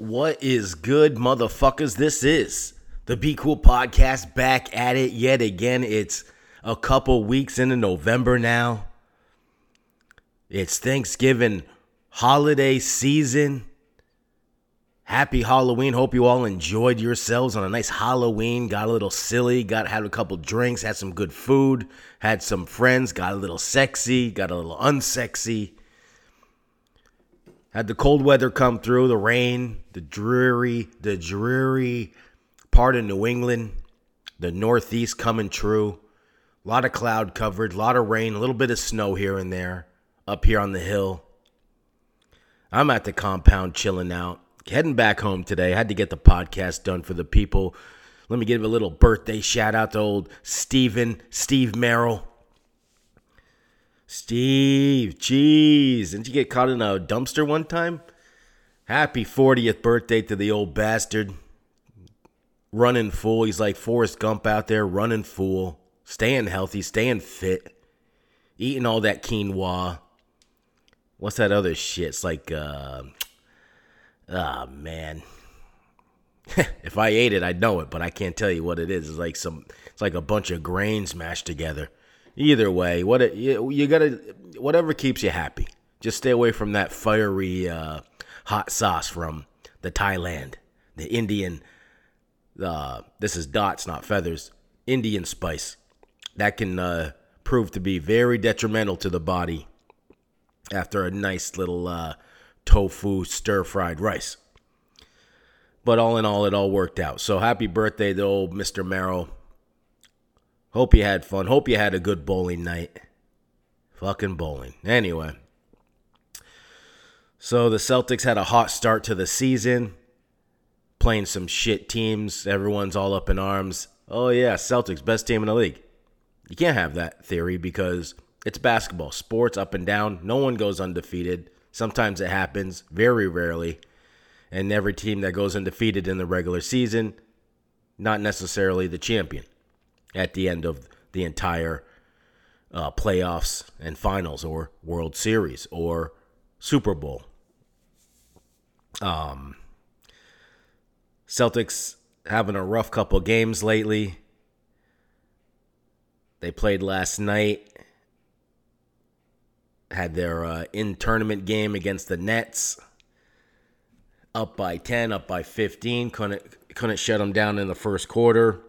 What is good, motherfuckers? This is the Be Cool Podcast back at it yet again. It's a couple weeks into November now. It's Thanksgiving holiday season. Happy Halloween. Hope you all enjoyed yourselves on a nice Halloween. Got a little silly, got had a couple drinks, had some good food, had some friends, got a little sexy, got a little unsexy. Had the cold weather come through, the rain, the dreary, the dreary part of New England, the Northeast coming true. A lot of cloud coverage, a lot of rain, a little bit of snow here and there up here on the hill. I'm at the compound chilling out, heading back home today. I had to get the podcast done for the people. Let me give a little birthday shout out to old Steven, Steve Merrill. Steve, jeez, didn't you get caught in a dumpster one time? Happy 40th birthday to the old bastard. Running full. He's like Forrest Gump out there, running full, staying healthy, staying fit, eating all that quinoa. What's that other shit? It's like, uh, ah, oh, man. if I ate it, I'd know it, but I can't tell you what it is. It's like some, it's like a bunch of grains mashed together. Either way, what it, you, you gotta whatever keeps you happy. Just stay away from that fiery uh, hot sauce from the Thailand, the Indian. Uh, this is dots, not feathers. Indian spice that can uh, prove to be very detrimental to the body after a nice little uh, tofu stir fried rice. But all in all, it all worked out. So happy birthday to old Mr. Merrill. Hope you had fun. Hope you had a good bowling night. Fucking bowling. Anyway. So the Celtics had a hot start to the season, playing some shit teams. Everyone's all up in arms. Oh, yeah, Celtics, best team in the league. You can't have that theory because it's basketball. Sports up and down. No one goes undefeated. Sometimes it happens, very rarely. And every team that goes undefeated in the regular season, not necessarily the champion at the end of the entire uh, playoffs and finals or World Series or Super Bowl. Um, Celtics having a rough couple games lately. They played last night. Had their uh, in tournament game against the Nets. Up by 10, up by 15. Couldn't, couldn't shut them down in the first quarter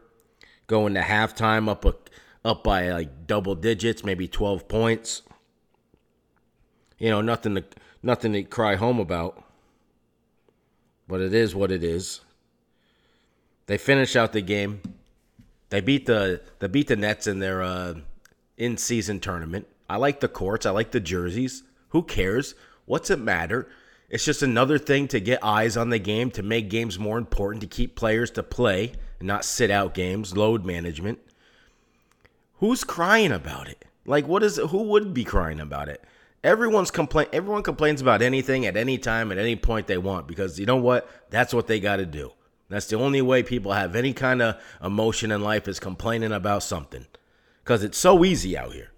going to halftime up a, up by like double digits, maybe 12 points. You know, nothing to nothing to cry home about. But it is what it is. They finish out the game. They beat the they beat the Nets in their uh, in season tournament. I like the courts. I like the jerseys. Who cares? What's it matter? It's just another thing to get eyes on the game, to make games more important, to keep players to play and not sit out games, load management. Who's crying about it? Like what is who would be crying about it? Everyone's complain everyone complains about anything at any time at any point they want because you know what? That's what they got to do. That's the only way people have any kind of emotion in life is complaining about something. Cuz it's so easy out here.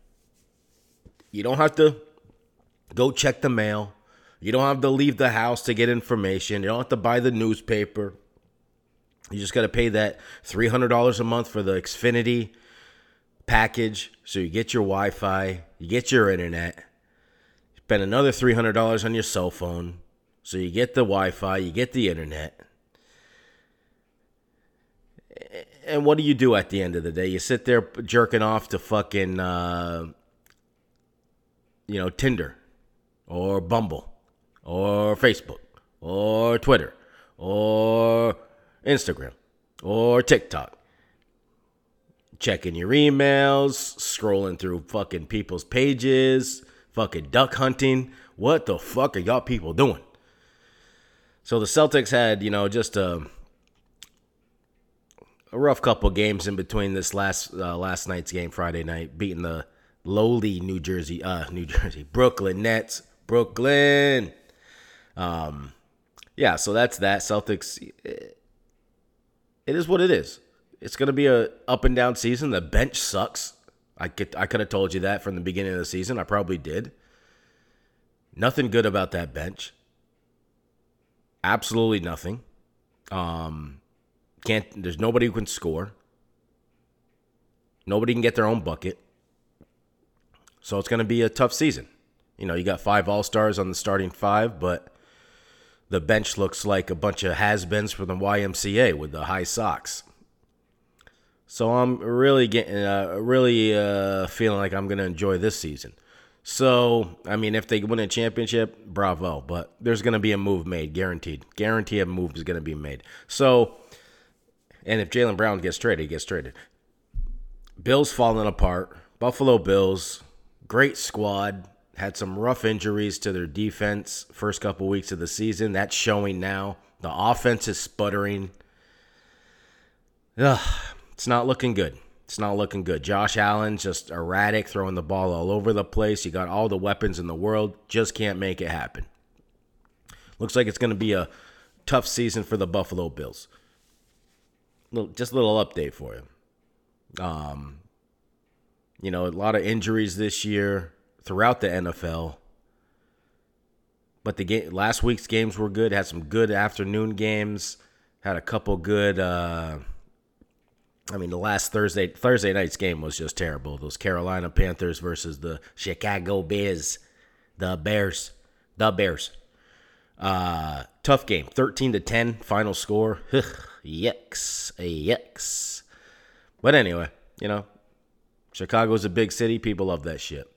You don't have to go check the mail. You don't have to leave the house to get information. You don't have to buy the newspaper. You just got to pay that $300 a month for the Xfinity package. So you get your Wi Fi, you get your internet, spend another $300 on your cell phone. So you get the Wi Fi, you get the internet. And what do you do at the end of the day? You sit there jerking off to fucking, uh, you know, Tinder or Bumble or Facebook or Twitter or Instagram or TikTok. Checking your emails, scrolling through fucking people's pages, fucking duck hunting. What the fuck are y'all people doing? So the Celtics had, you know, just a a rough couple games in between this last uh, last night's game, Friday night, beating the lowly New Jersey, uh, New Jersey, Brooklyn Nets, Brooklyn. Um, yeah, so that's that. Celtics. It is what it is. It's going to be a up and down season. The bench sucks. I could I could have told you that from the beginning of the season. I probably did. Nothing good about that bench. absolutely nothing. Um, can't. There's nobody who can score. Nobody can get their own bucket. So it's going to be a tough season. You know, you got five All Stars on the starting five, but the bench looks like a bunch of has-beens from the YMCA with the high socks. So I'm really getting, uh, really uh, feeling like I'm going to enjoy this season. So, I mean, if they win a championship, bravo. But there's going to be a move made, guaranteed. Guarantee a move is going to be made. So, and if Jaylen Brown gets traded, he gets traded. Bills falling apart. Buffalo Bills, great squad. Had some rough injuries to their defense first couple weeks of the season. That's showing now. The offense is sputtering. Ugh, it's not looking good. It's not looking good. Josh Allen just erratic, throwing the ball all over the place. You got all the weapons in the world, just can't make it happen. Looks like it's going to be a tough season for the Buffalo Bills. Just a little update for you. Um, you know, a lot of injuries this year throughout the NFL. But the game last week's games were good. Had some good afternoon games. Had a couple good. Uh, I mean, the last Thursday Thursday night's game was just terrible. Those Carolina Panthers versus the Chicago Bears, the Bears, the Bears. Uh, tough game, thirteen to ten, final score. Yucks, yucks. But anyway, you know, Chicago's a big city. People love that shit.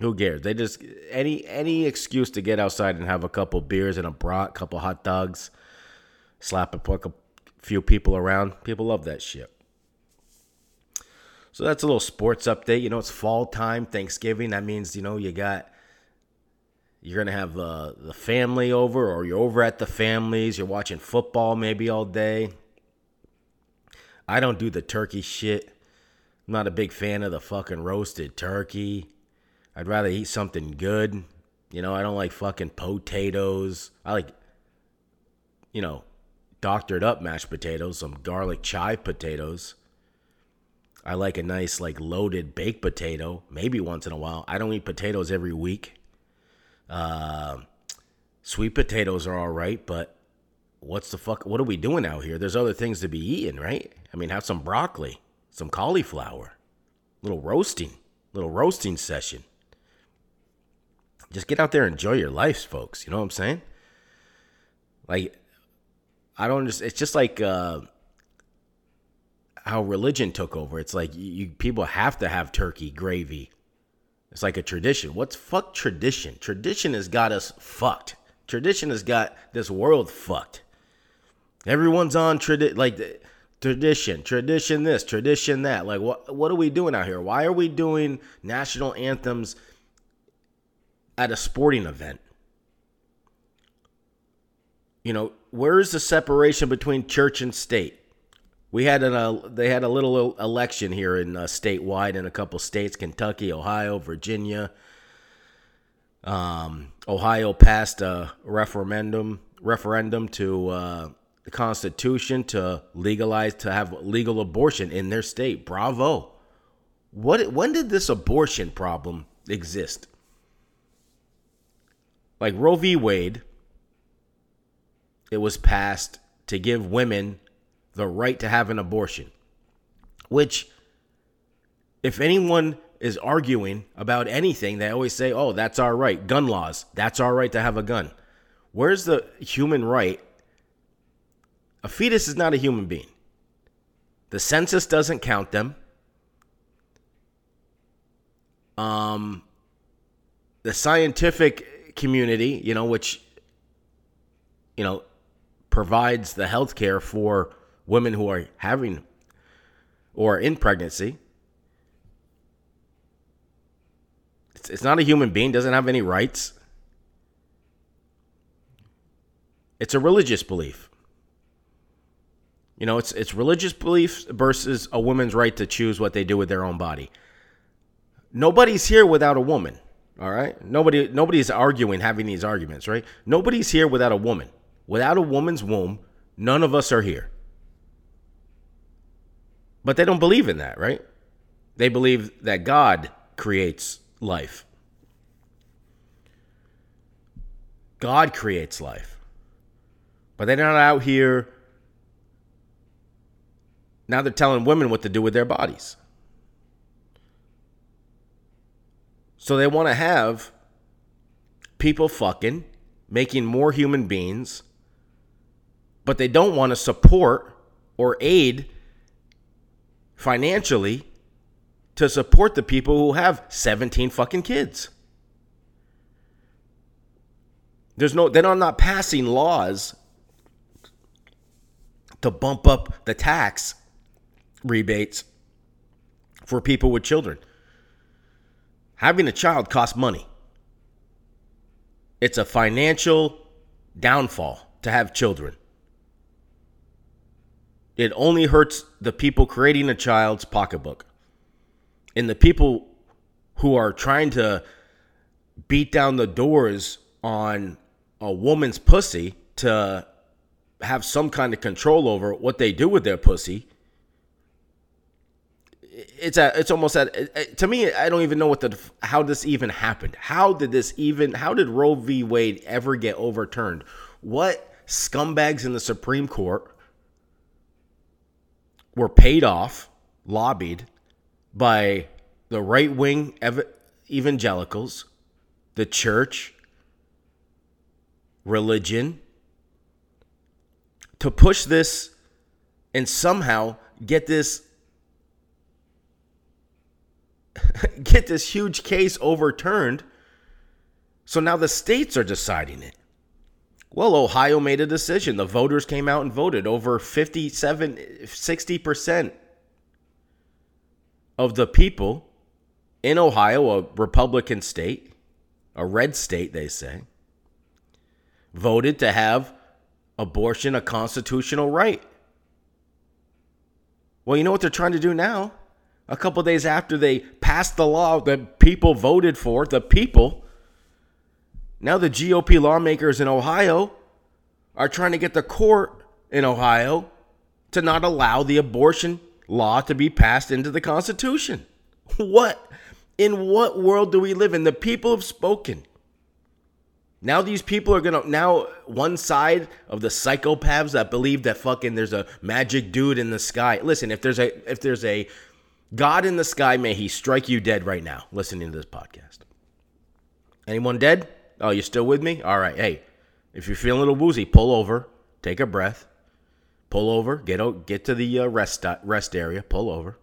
Who cares? They just any any excuse to get outside and have a couple beers and a brat, couple hot dogs, slap a, a few people around. People love that shit. So that's a little sports update. You know, it's fall time, Thanksgiving. That means you know you got you're gonna have uh, the family over, or you're over at the families. You're watching football maybe all day. I don't do the turkey shit. I'm not a big fan of the fucking roasted turkey. I'd rather eat something good. You know, I don't like fucking potatoes. I like, you know, doctored up mashed potatoes, some garlic chive potatoes. I like a nice, like, loaded baked potato, maybe once in a while. I don't eat potatoes every week. Uh, sweet potatoes are all right, but what's the fuck? What are we doing out here? There's other things to be eating, right? I mean, have some broccoli some cauliflower, little roasting, little roasting session. Just get out there and enjoy your lives, folks. You know what I'm saying? Like, I don't just, it's just like, uh, how religion took over. It's like you, you, people have to have turkey gravy. It's like a tradition. What's fuck tradition? Tradition has got us fucked. Tradition has got this world fucked. Everyone's on tradition. Like tradition, tradition this, tradition that. Like what what are we doing out here? Why are we doing national anthems at a sporting event? You know, where's the separation between church and state? We had an uh, they had a little election here in uh, statewide in a couple states, Kentucky, Ohio, Virginia. Um, Ohio passed a referendum referendum to uh, the Constitution to legalize to have legal abortion in their state. Bravo. What when did this abortion problem exist? Like Roe v. Wade, it was passed to give women the right to have an abortion. Which, if anyone is arguing about anything, they always say, oh, that's our right. Gun laws, that's our right to have a gun. Where's the human right a fetus is not a human being. The census doesn't count them. Um, the scientific community, you know, which, you know, provides the health care for women who are having or in pregnancy. It's, it's not a human being, doesn't have any rights. It's a religious belief. You know, it's it's religious beliefs versus a woman's right to choose what they do with their own body. Nobody's here without a woman. All right? Nobody nobody's arguing having these arguments, right? Nobody's here without a woman. Without a woman's womb, none of us are here. But they don't believe in that, right? They believe that God creates life. God creates life. But they're not out here. Now they're telling women what to do with their bodies. So they want to have people fucking, making more human beings, but they don't want to support or aid financially to support the people who have 17 fucking kids. There's no they're not passing laws to bump up the tax rebates for people with children. Having a child costs money. It's a financial downfall to have children. It only hurts the people creating a child's pocketbook. And the people who are trying to beat down the doors on a woman's pussy to have some kind of control over what they do with their pussy it's a, it's almost at to me i don't even know what the how this even happened. How did this even how did roe v. Wade ever get overturned? What scumbags in the supreme court were paid off lobbied by the right wing ev- evangelicals the church religion to push this and somehow get this get this huge case overturned. So now the states are deciding it. Well, Ohio made a decision. The voters came out and voted. Over 57, 60% of the people in Ohio, a Republican state, a red state, they say, voted to have abortion a constitutional right. Well, you know what they're trying to do now? A couple days after they passed the law that people voted for, the people, now the GOP lawmakers in Ohio are trying to get the court in Ohio to not allow the abortion law to be passed into the Constitution. What? In what world do we live in? The people have spoken. Now these people are gonna now one side of the psychopaths that believe that fucking there's a magic dude in the sky. Listen, if there's a if there's a God in the sky, may he strike you dead right now listening to this podcast. Anyone dead? Oh, you still with me? All right. Hey, if you're feeling a little woozy, pull over, take a breath, pull over, get out, get to the uh, rest rest area, pull over,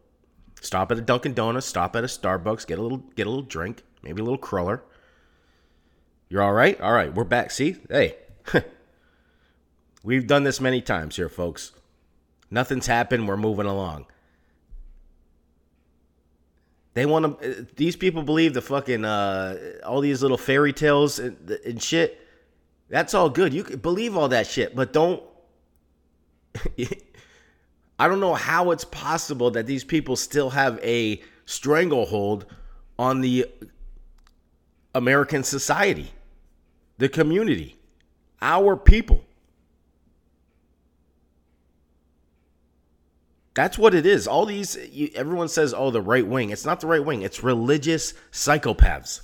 stop at a Dunkin' Donuts, stop at a Starbucks, get a little get a little drink, maybe a little cruller. You're all right? All right, we're back. See? Hey. We've done this many times here, folks. Nothing's happened. We're moving along. They want to. These people believe the fucking uh, all these little fairy tales and, and shit. That's all good. You can believe all that shit, but don't. I don't know how it's possible that these people still have a stranglehold on the American society, the community, our people. That's what it is. All these, you, everyone says, oh, the right wing. It's not the right wing, it's religious psychopaths.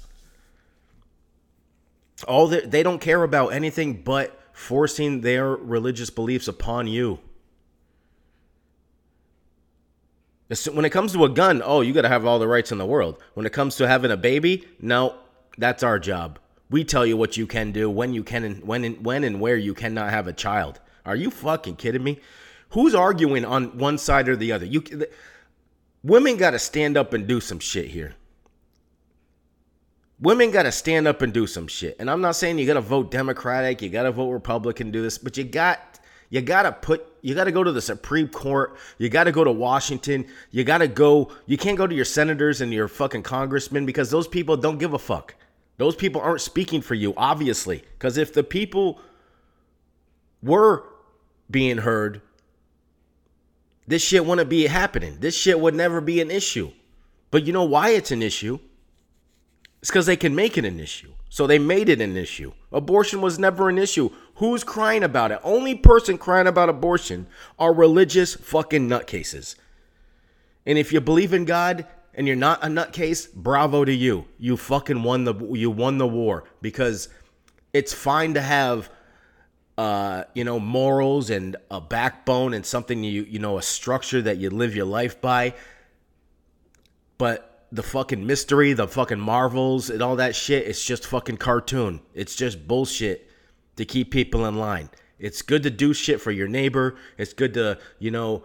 All the, they don't care about anything but forcing their religious beliefs upon you. When it comes to a gun, oh, you got to have all the rights in the world. When it comes to having a baby, no, that's our job. We tell you what you can do, when you can, and when and when and where you cannot have a child. Are you fucking kidding me? Who's arguing on one side or the other? You the, women got to stand up and do some shit here. Women got to stand up and do some shit. And I'm not saying you got to vote Democratic, you got to vote Republican, do this, but you got you got to put you got to go to the Supreme Court, you got to go to Washington, you got to go you can't go to your senators and your fucking congressmen because those people don't give a fuck. Those people aren't speaking for you, obviously. Because if the people were being heard, this shit wouldn't be happening. This shit would never be an issue. But you know why it's an issue? It's because they can make it an issue. So they made it an issue. Abortion was never an issue. Who's crying about it? Only person crying about abortion are religious fucking nutcases. And if you believe in God, and you're not a nutcase, bravo to you. You fucking won the you won the war because it's fine to have uh, you know, morals and a backbone and something you you know a structure that you live your life by. But the fucking mystery, the fucking marvels, and all that shit, it's just fucking cartoon. It's just bullshit to keep people in line. It's good to do shit for your neighbor. It's good to, you know,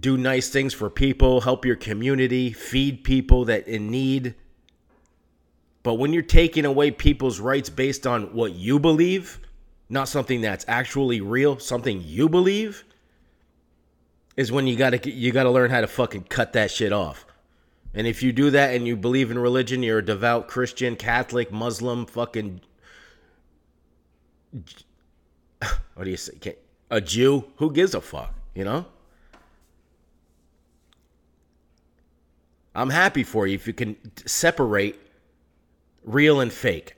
do nice things for people, help your community, feed people that in need. But when you're taking away people's rights based on what you believe, not something that's actually real, something you believe, is when you gotta you gotta learn how to fucking cut that shit off. And if you do that and you believe in religion, you're a devout Christian, Catholic, Muslim, fucking what do you say? A Jew? Who gives a fuck? You know? I'm happy for you if you can separate real and fake.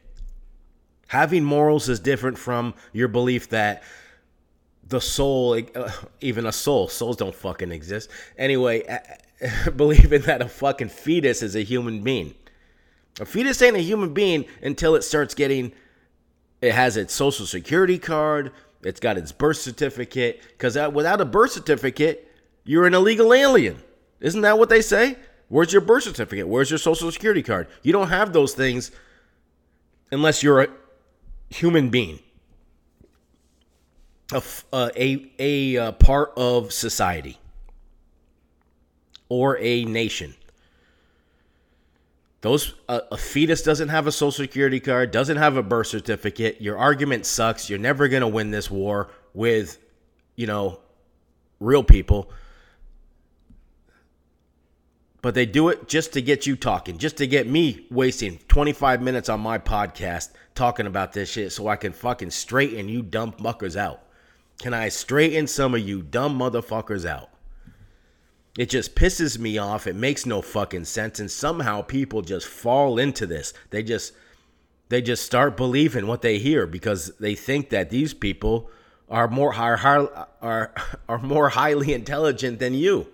Having morals is different from your belief that the soul, uh, even a soul, souls don't fucking exist. Anyway, believing that a fucking fetus is a human being. A fetus ain't a human being until it starts getting, it has its social security card, it's got its birth certificate. Because without a birth certificate, you're an illegal alien. Isn't that what they say? Where's your birth certificate? Where's your social security card? You don't have those things unless you're a human being, a, a, a, a part of society or a nation. Those uh, a fetus doesn't have a social security card, doesn't have a birth certificate. Your argument sucks. You're never going to win this war with, you know, real people but they do it just to get you talking, just to get me wasting 25 minutes on my podcast talking about this shit so I can fucking straighten you dumb fuckers out. Can I straighten some of you dumb motherfuckers out? It just pisses me off. It makes no fucking sense and somehow people just fall into this. They just they just start believing what they hear because they think that these people are more are, are, are more highly intelligent than you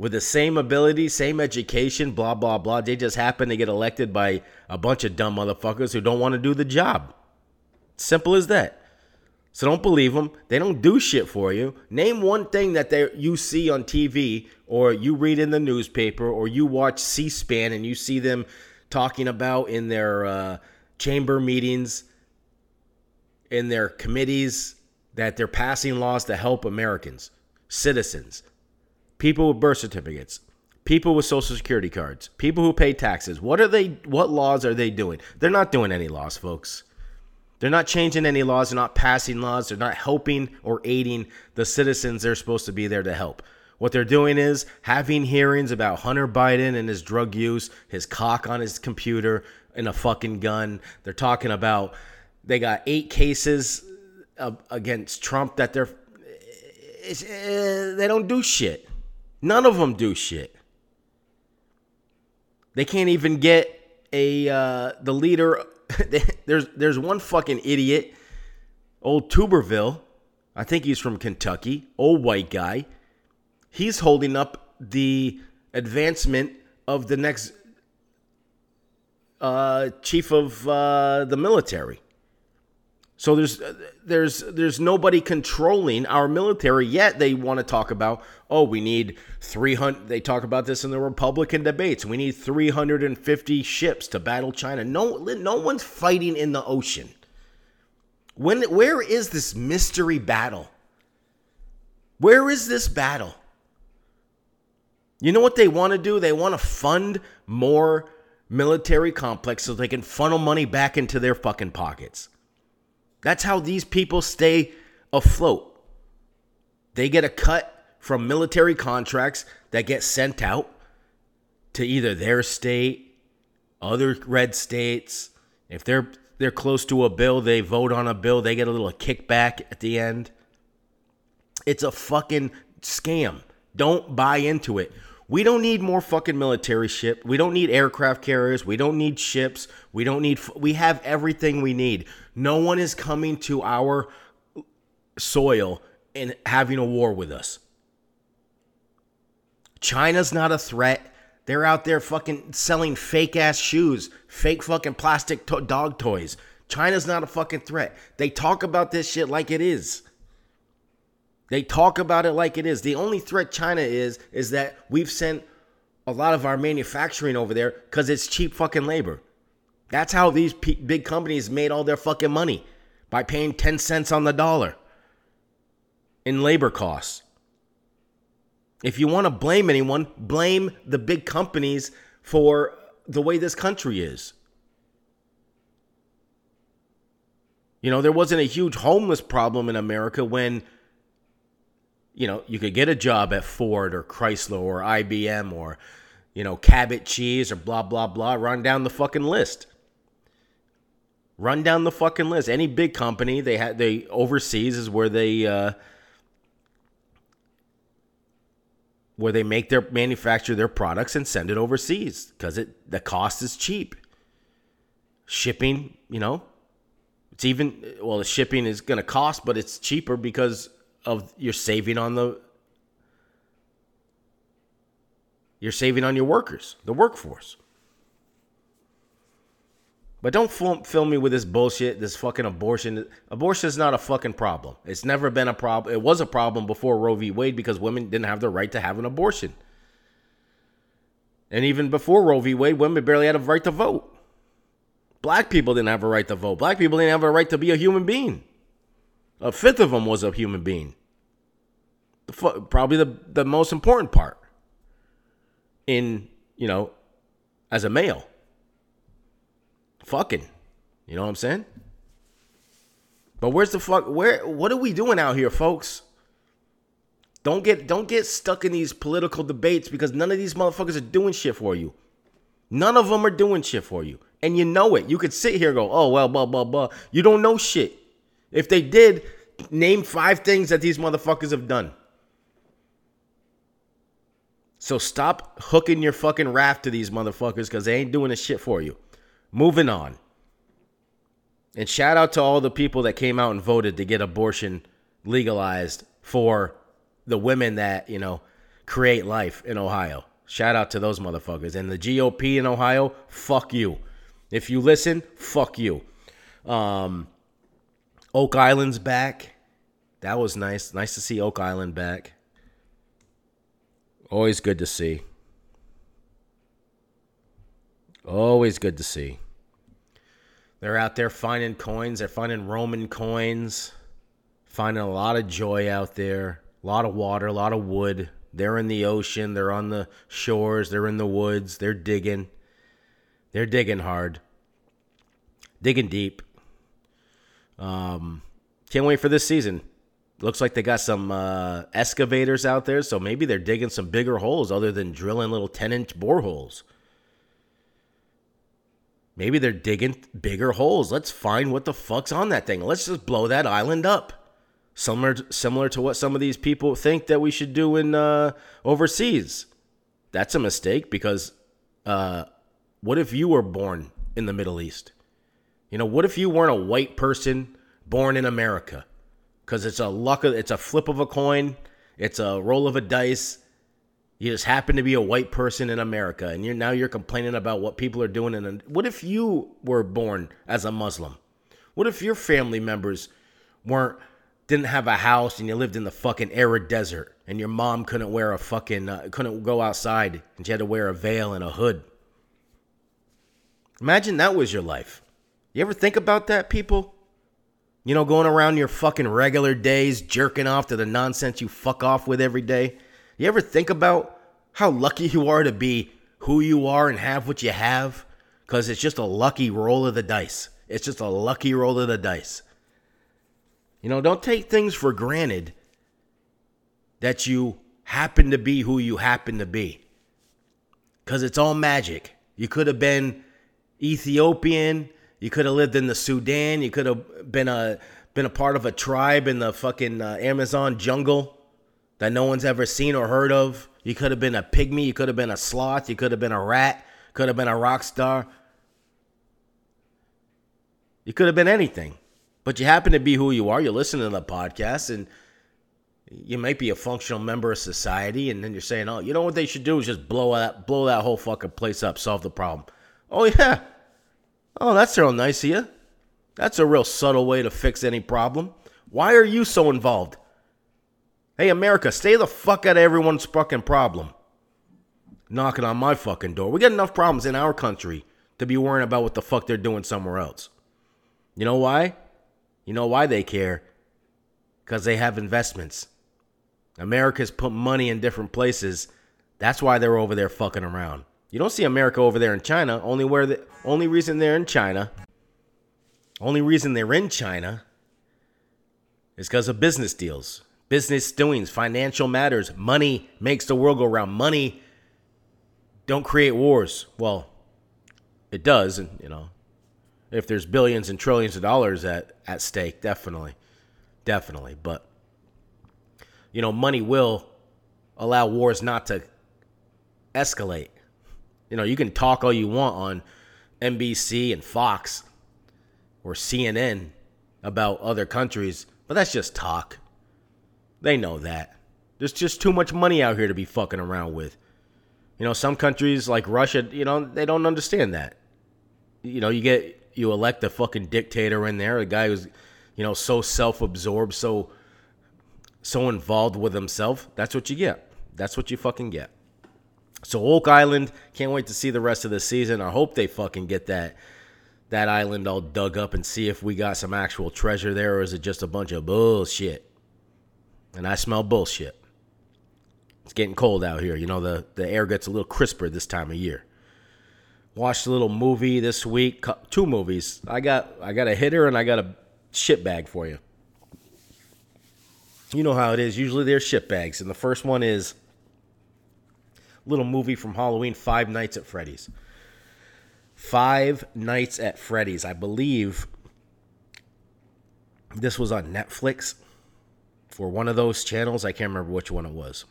with the same ability, same education, blah, blah, blah. They just happen to get elected by a bunch of dumb motherfuckers who don't want to do the job. Simple as that. So don't believe them. They don't do shit for you. Name one thing that they you see on TV or you read in the newspaper or you watch C-SPAN and you see them talking about in their uh, chamber meetings, in their committees, that they're passing laws to help Americans, citizens people with birth certificates, people with social security cards, people who pay taxes. What are they what laws are they doing? They're not doing any laws, folks. They're not changing any laws, they're not passing laws, they're not helping or aiding the citizens they're supposed to be there to help. What they're doing is having hearings about Hunter Biden and his drug use, his cock on his computer, and a fucking gun. They're talking about they got eight cases against Trump that they're uh, they don't do shit. None of them do shit. They can't even get a uh, the leader. there's there's one fucking idiot, old Tuberville. I think he's from Kentucky. Old white guy. He's holding up the advancement of the next uh, chief of uh, the military. So there's uh, there's there's nobody controlling our military yet. They want to talk about oh we need 300. They talk about this in the Republican debates. We need 350 ships to battle China. No no one's fighting in the ocean. When where is this mystery battle? Where is this battle? You know what they want to do? They want to fund more military complex so they can funnel money back into their fucking pockets. That's how these people stay afloat. They get a cut from military contracts that get sent out to either their state, other red states. If they're they're close to a bill, they vote on a bill, they get a little kickback at the end. It's a fucking scam. Don't buy into it. We don't need more fucking military ship. We don't need aircraft carriers. We don't need ships. We don't need. We have everything we need. No one is coming to our soil and having a war with us. China's not a threat. They're out there fucking selling fake ass shoes, fake fucking plastic to- dog toys. China's not a fucking threat. They talk about this shit like it is. They talk about it like it is. The only threat China is is that we've sent a lot of our manufacturing over there because it's cheap fucking labor. That's how these p- big companies made all their fucking money by paying 10 cents on the dollar in labor costs. If you want to blame anyone, blame the big companies for the way this country is. You know, there wasn't a huge homeless problem in America when, you know, you could get a job at Ford or Chrysler or IBM or, you know, Cabot Cheese or blah, blah, blah. Run down the fucking list. Run down the fucking list. Any big company they had they overseas is where they uh, where they make their manufacture their products and send it overseas because it the cost is cheap. Shipping, you know, it's even well the shipping is going to cost, but it's cheaper because of you're saving on the you're saving on your workers, the workforce. But don't fill, me with this bullshit, this fucking abortion. Abortion is not a fucking problem. It's never been a problem. It was a problem before Roe v. Wade because women didn't have the right to have an abortion. And even before Roe v. Wade, women barely had a right to vote. Black people didn't have a right to vote. Black people didn't have a right to be a human being. A fifth of them was a human being. The, probably the, the most important part in, you know, as a male fucking. You know what I'm saying? But where's the fuck where what are we doing out here, folks? Don't get don't get stuck in these political debates because none of these motherfuckers are doing shit for you. None of them are doing shit for you. And you know it. You could sit here go, "Oh, well, blah blah blah." You don't know shit. If they did, name five things that these motherfuckers have done. So stop hooking your fucking raft to these motherfuckers because they ain't doing a shit for you. Moving on. And shout out to all the people that came out and voted to get abortion legalized for the women that, you know, create life in Ohio. Shout out to those motherfuckers. And the GOP in Ohio, fuck you. If you listen, fuck you. Um, Oak Island's back. That was nice. Nice to see Oak Island back. Always good to see. Always good to see. They're out there finding coins. They're finding Roman coins, finding a lot of joy out there, a lot of water, a lot of wood. They're in the ocean. They're on the shores. They're in the woods. They're digging. They're digging hard, digging deep. Um, can't wait for this season. Looks like they got some uh, excavators out there, so maybe they're digging some bigger holes other than drilling little 10 inch boreholes. Maybe they're digging bigger holes. Let's find what the fuck's on that thing. Let's just blow that island up. Similar, similar to what some of these people think that we should do in uh, overseas. That's a mistake because uh, what if you were born in the Middle East? You know, what if you weren't a white person born in America? Because it's a luck, of, it's a flip of a coin, it's a roll of a dice you just happen to be a white person in America, and you're now you're complaining about what people are doing. And what if you were born as a Muslim? What if your family members weren't didn't have a house and you lived in the fucking arid desert and your mom couldn't wear a fucking uh, couldn't go outside and she had to wear a veil and a hood? Imagine that was your life. You ever think about that, people? You know, going around your fucking regular days, jerking off to the nonsense you fuck off with every day. You ever think about how lucky you are to be who you are and have what you have? Because it's just a lucky roll of the dice. It's just a lucky roll of the dice. You know, don't take things for granted that you happen to be who you happen to be. Because it's all magic. You could have been Ethiopian. You could have lived in the Sudan. You could have been a been a part of a tribe in the fucking uh, Amazon jungle that no one's ever seen or heard of. You could have been a pygmy, you could have been a sloth, you could have been a rat, could have been a rock star. You could have been anything. But you happen to be who you are. You're listening to the podcast and you might be a functional member of society and then you're saying, "Oh, you know what they should do is just blow that blow that whole fucking place up, solve the problem." Oh yeah. Oh, that's real nice of you. That's a real subtle way to fix any problem. Why are you so involved? Hey, America, stay the fuck out of everyone's fucking problem. Knocking on my fucking door. We got enough problems in our country to be worrying about what the fuck they're doing somewhere else. You know why? You know why they care? Because they have investments. America's put money in different places. That's why they're over there fucking around. You don't see America over there in China. Only where the only reason they're in China, only reason they're in China is because of business deals business doings, financial matters. Money makes the world go round. Money don't create wars. Well, it does, and you know, if there's billions and trillions of dollars at at stake, definitely, definitely. But you know, money will allow wars not to escalate. You know, you can talk all you want on NBC and Fox or CNN about other countries, but that's just talk. They know that. There's just too much money out here to be fucking around with. You know, some countries like Russia, you know, they don't understand that. You know, you get you elect a fucking dictator in there, a guy who's, you know, so self-absorbed, so so involved with himself. That's what you get. That's what you fucking get. So Oak Island, can't wait to see the rest of the season. I hope they fucking get that that island all dug up and see if we got some actual treasure there or is it just a bunch of bullshit and I smell bullshit. It's getting cold out here. You know, the, the air gets a little crisper this time of year. Watched a little movie this week, two movies. I got I got a hitter and I got a shit bag for you. You know how it is. Usually they're shit bags, and the first one is little movie from Halloween, Five Nights at Freddy's. Five Nights at Freddy's. I believe this was on Netflix for one of those channels. I can't remember which one it was.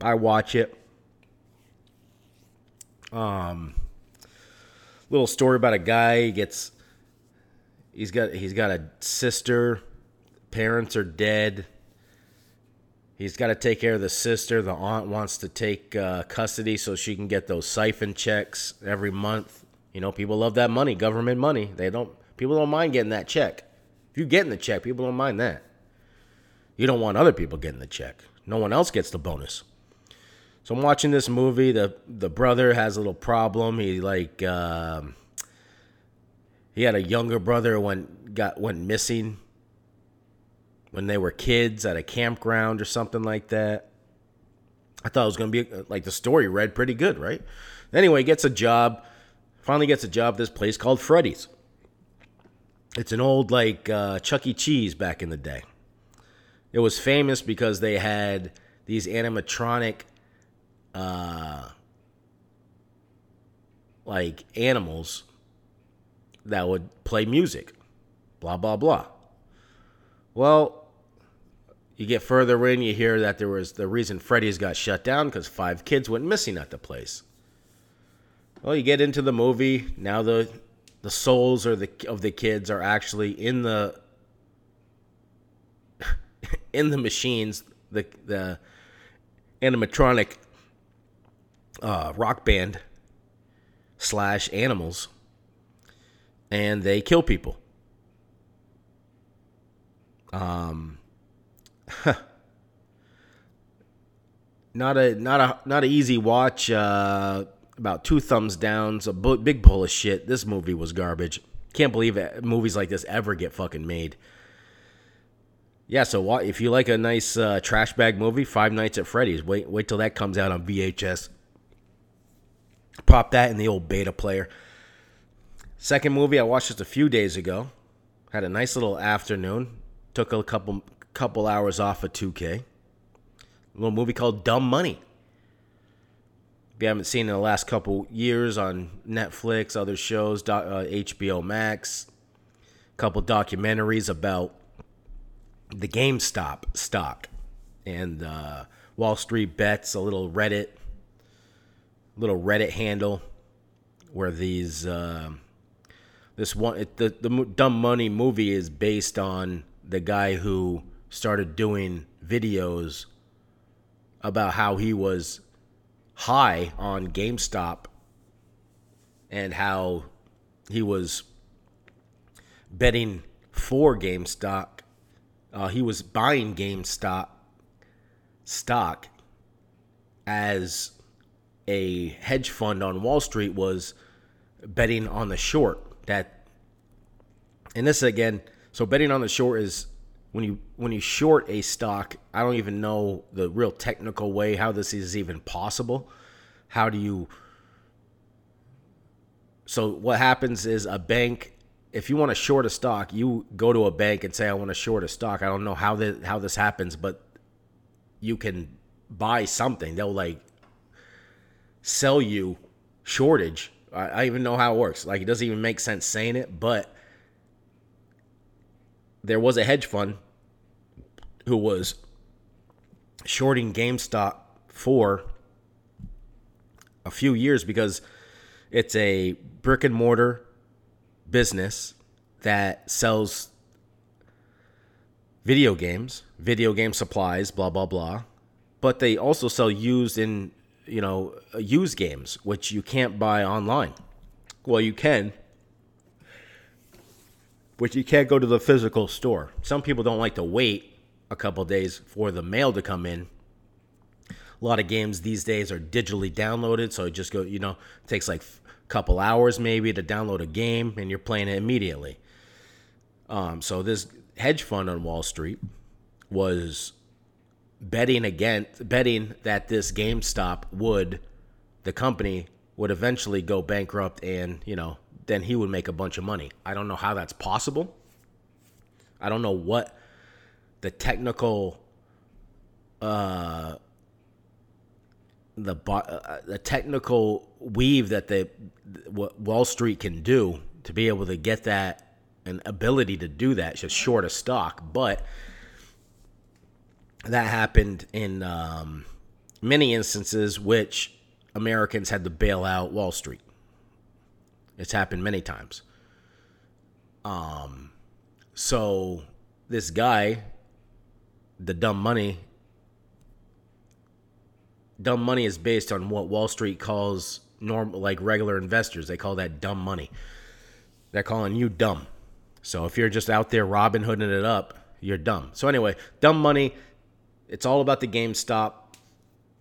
I watch it. Um, little story about a guy he gets. He's got he's got a sister. Parents are dead. He's got to take care of the sister. The aunt wants to take uh, custody so she can get those siphon checks every month. You know, people love that money, government money. They don't. People don't mind getting that check. If you're getting the check, people don't mind that. You don't want other people getting the check. No one else gets the bonus. So I'm watching this movie. The the brother has a little problem. He like um, he had a younger brother went got went missing when they were kids at a campground or something like that. I thought it was gonna be like the story read pretty good, right? Anyway, gets a job. Finally gets a job at this place called Freddy's. It's an old like uh, Chuck E. Cheese back in the day. It was famous because they had these animatronic uh like animals that would play music. Blah blah blah. Well, you get further in, you hear that there was the reason Freddy's got shut down because five kids went missing at the place. Well, you get into the movie now. the The souls or the of the kids are actually in the in the machines, the the animatronic uh, rock band slash animals, and they kill people. Um, not a not a not an easy watch. Uh, about two thumbs downs. A big pull of shit. This movie was garbage. Can't believe it, movies like this ever get fucking made yeah, so if you like a nice uh, trash bag movie, Five Nights at Freddy's, wait wait till that comes out on VHS. Pop that in the old beta player. Second movie I watched just a few days ago. Had a nice little afternoon. Took a couple couple hours off of 2K. A little movie called Dumb Money. If you haven't seen in the last couple years on Netflix, other shows, uh, HBO Max, a couple documentaries about the GameStop stock and uh, Wall Street Bets, a little Reddit, little Reddit handle where these uh, this one the the Dumb Money movie is based on the guy who started doing videos about how he was high on GameStop and how he was betting for GameStop. Uh, he was buying GameStop stock as a hedge fund on Wall Street was betting on the short that and this again so betting on the short is when you when you short a stock i don't even know the real technical way how this is even possible how do you so what happens is a bank if you want to short a stock you go to a bank and say i want to short a stock i don't know how this how this happens but you can buy something they'll like sell you shortage. I, I even know how it works. Like it doesn't even make sense saying it, but there was a hedge fund who was shorting GameStop for a few years because it's a brick and mortar business that sells video games, video game supplies, blah blah blah. But they also sell used in you know, used games, which you can't buy online. Well, you can, but you can't go to the physical store. Some people don't like to wait a couple days for the mail to come in. A lot of games these days are digitally downloaded, so it just go, you know, takes like a couple hours maybe to download a game, and you're playing it immediately. Um, so this hedge fund on Wall Street was betting against betting that this GameStop would the company would eventually go bankrupt and, you know, then he would make a bunch of money. I don't know how that's possible. I don't know what the technical uh the uh, the technical weave that the what Wall Street can do to be able to get that an ability to do that just short a stock, but that happened in um, many instances, which Americans had to bail out Wall Street. It's happened many times. Um, so this guy, the dumb money, dumb money is based on what Wall Street calls normal, like regular investors. They call that dumb money. They're calling you dumb. So if you're just out there Robin Hooding it up, you're dumb. So anyway, dumb money it's all about the GameStop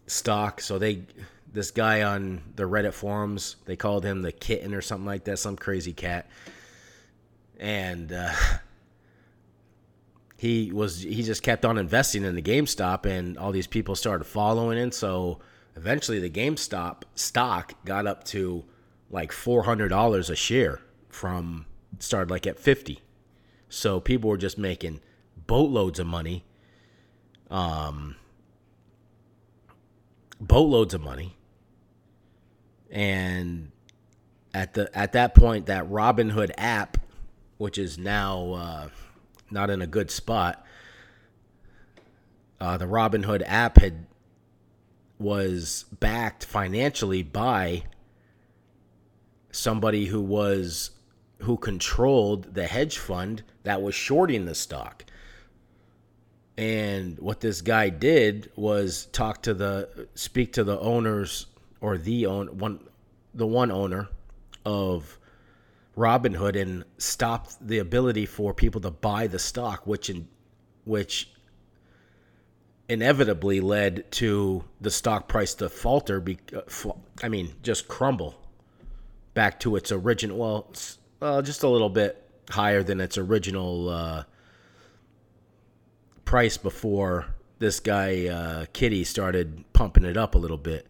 stock. So they this guy on the Reddit forums, they called him the kitten or something like that, some crazy cat. And uh, he was he just kept on investing in the GameStop and all these people started following it. So eventually the GameStop stock got up to like $400 a share from started like at 50. So people were just making boatloads of money um, boatloads of money. And at the at that point, that Robinhood app, which is now uh, not in a good spot, uh, the Robinhood app had was backed financially by somebody who was who controlled the hedge fund that was shorting the stock. And what this guy did was talk to the speak to the owners or the own one the one owner of Robinhood and stopped the ability for people to buy the stock, which in which inevitably led to the stock price to falter. Be, uh, I mean, just crumble back to its original. Well, uh, just a little bit higher than its original uh, price before this guy uh, Kitty started pumping it up a little bit.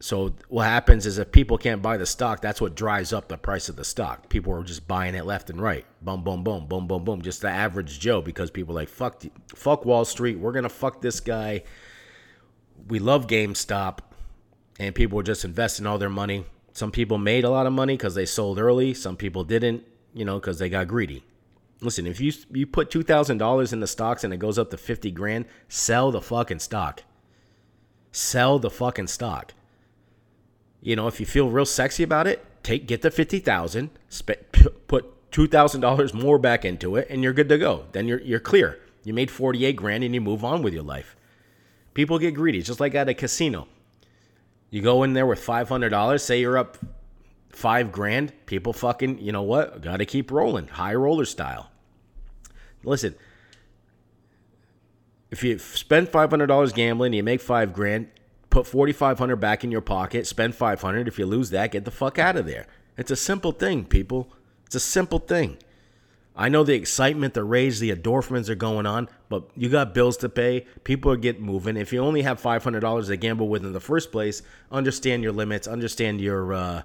So what happens is if people can't buy the stock, that's what drives up the price of the stock. People are just buying it left and right. Boom, boom, boom, boom, boom, boom. Just the average Joe because people like fuck, fuck Wall Street. We're gonna fuck this guy. We love GameStop, and people were just investing all their money. Some people made a lot of money because they sold early. Some people didn't, you know, because they got greedy listen, if you you put two thousand dollars in the stocks and it goes up to fifty grand, sell the fucking stock. Sell the fucking stock. You know, if you feel real sexy about it, take get the fifty thousand, put two thousand dollars more back into it, and you're good to go. Then you're you're clear. You made forty eight grand and you move on with your life. People get greedy, just like at a casino. You go in there with five hundred dollars. Say you're up five grand, people fucking, you know what? Got to keep rolling. High roller style. Listen, if you spend five hundred dollars gambling, you make five grand. Put forty five hundred back in your pocket. Spend five hundred. If you lose that, get the fuck out of there. It's a simple thing, people. It's a simple thing. I know the excitement, the rage, the endorphins are going on, but you got bills to pay. People are getting moving. If you only have five hundred dollars to gamble with in the first place, understand your limits, understand your uh,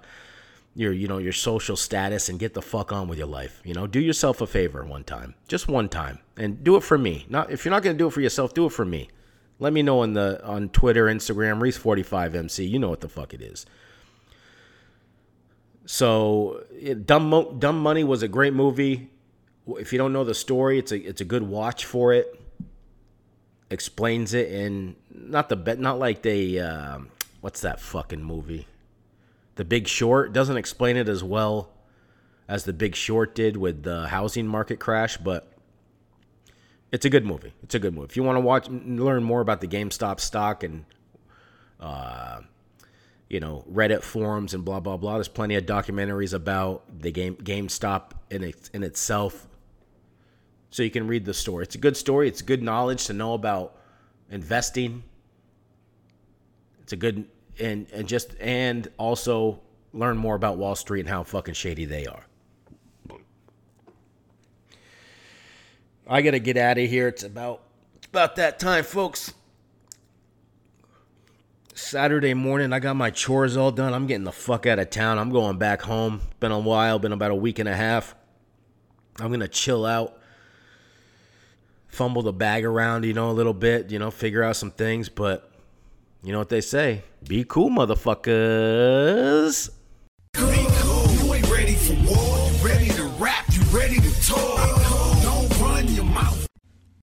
your you know your social status, and get the fuck on with your life. You know, do yourself a favor one time, just one time, and do it for me. Not if you're not gonna do it for yourself, do it for me. Let me know on the on Twitter, Instagram, Reese45MC. You know what the fuck it is. So, Dumb Mo- Dumb Money was a great movie if you don't know the story, it's a it's a good watch for it. Explains it in not the bet, not like they uh, what's that fucking movie, The Big Short. Doesn't explain it as well as The Big Short did with the housing market crash, but it's a good movie. It's a good movie. If you want to watch, learn more about the GameStop stock and, uh, you know, Reddit forums and blah blah blah. There's plenty of documentaries about the game GameStop in it, in itself so you can read the story. It's a good story. It's good knowledge to know about investing. It's a good and and just and also learn more about Wall Street and how fucking shady they are. I gotta get out of here. It's about it's about that time, folks. Saturday morning, I got my chores all done. I'm getting the fuck out of town. I'm going back home. Been a while, been about a week and a half. I'm gonna chill out fumble the bag around, you know, a little bit, you know, figure out some things. But you know what they say? Be cool, motherfuckers.